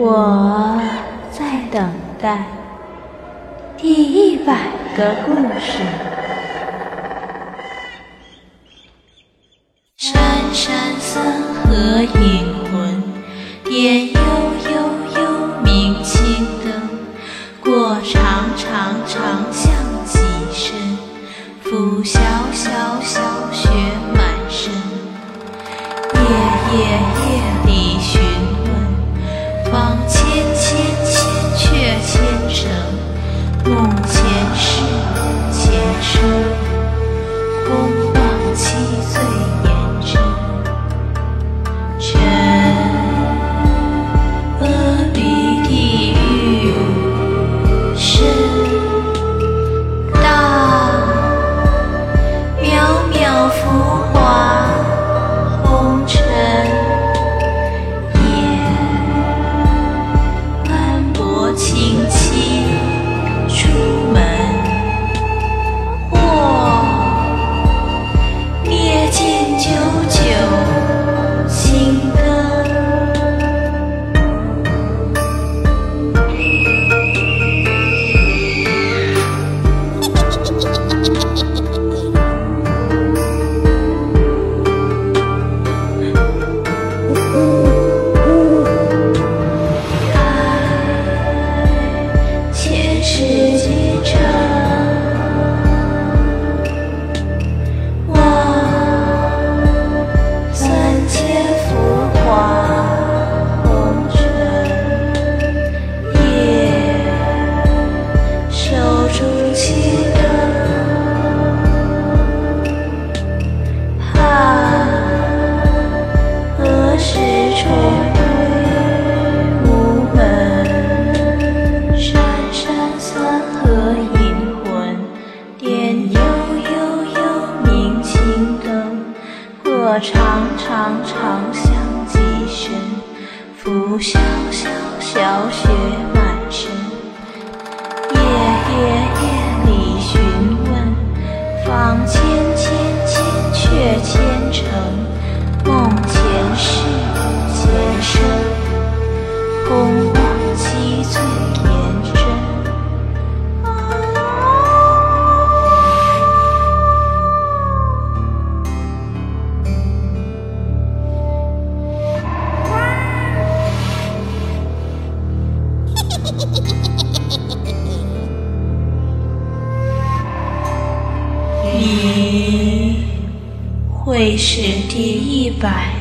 我在等待第一百个故事。山山三河隐魂，点悠悠幽冥青灯。过长长长巷几深，拂晓晓晓雪满身。夜夜夜里 Oh. 我常常常想，几声拂晓。你会是第一百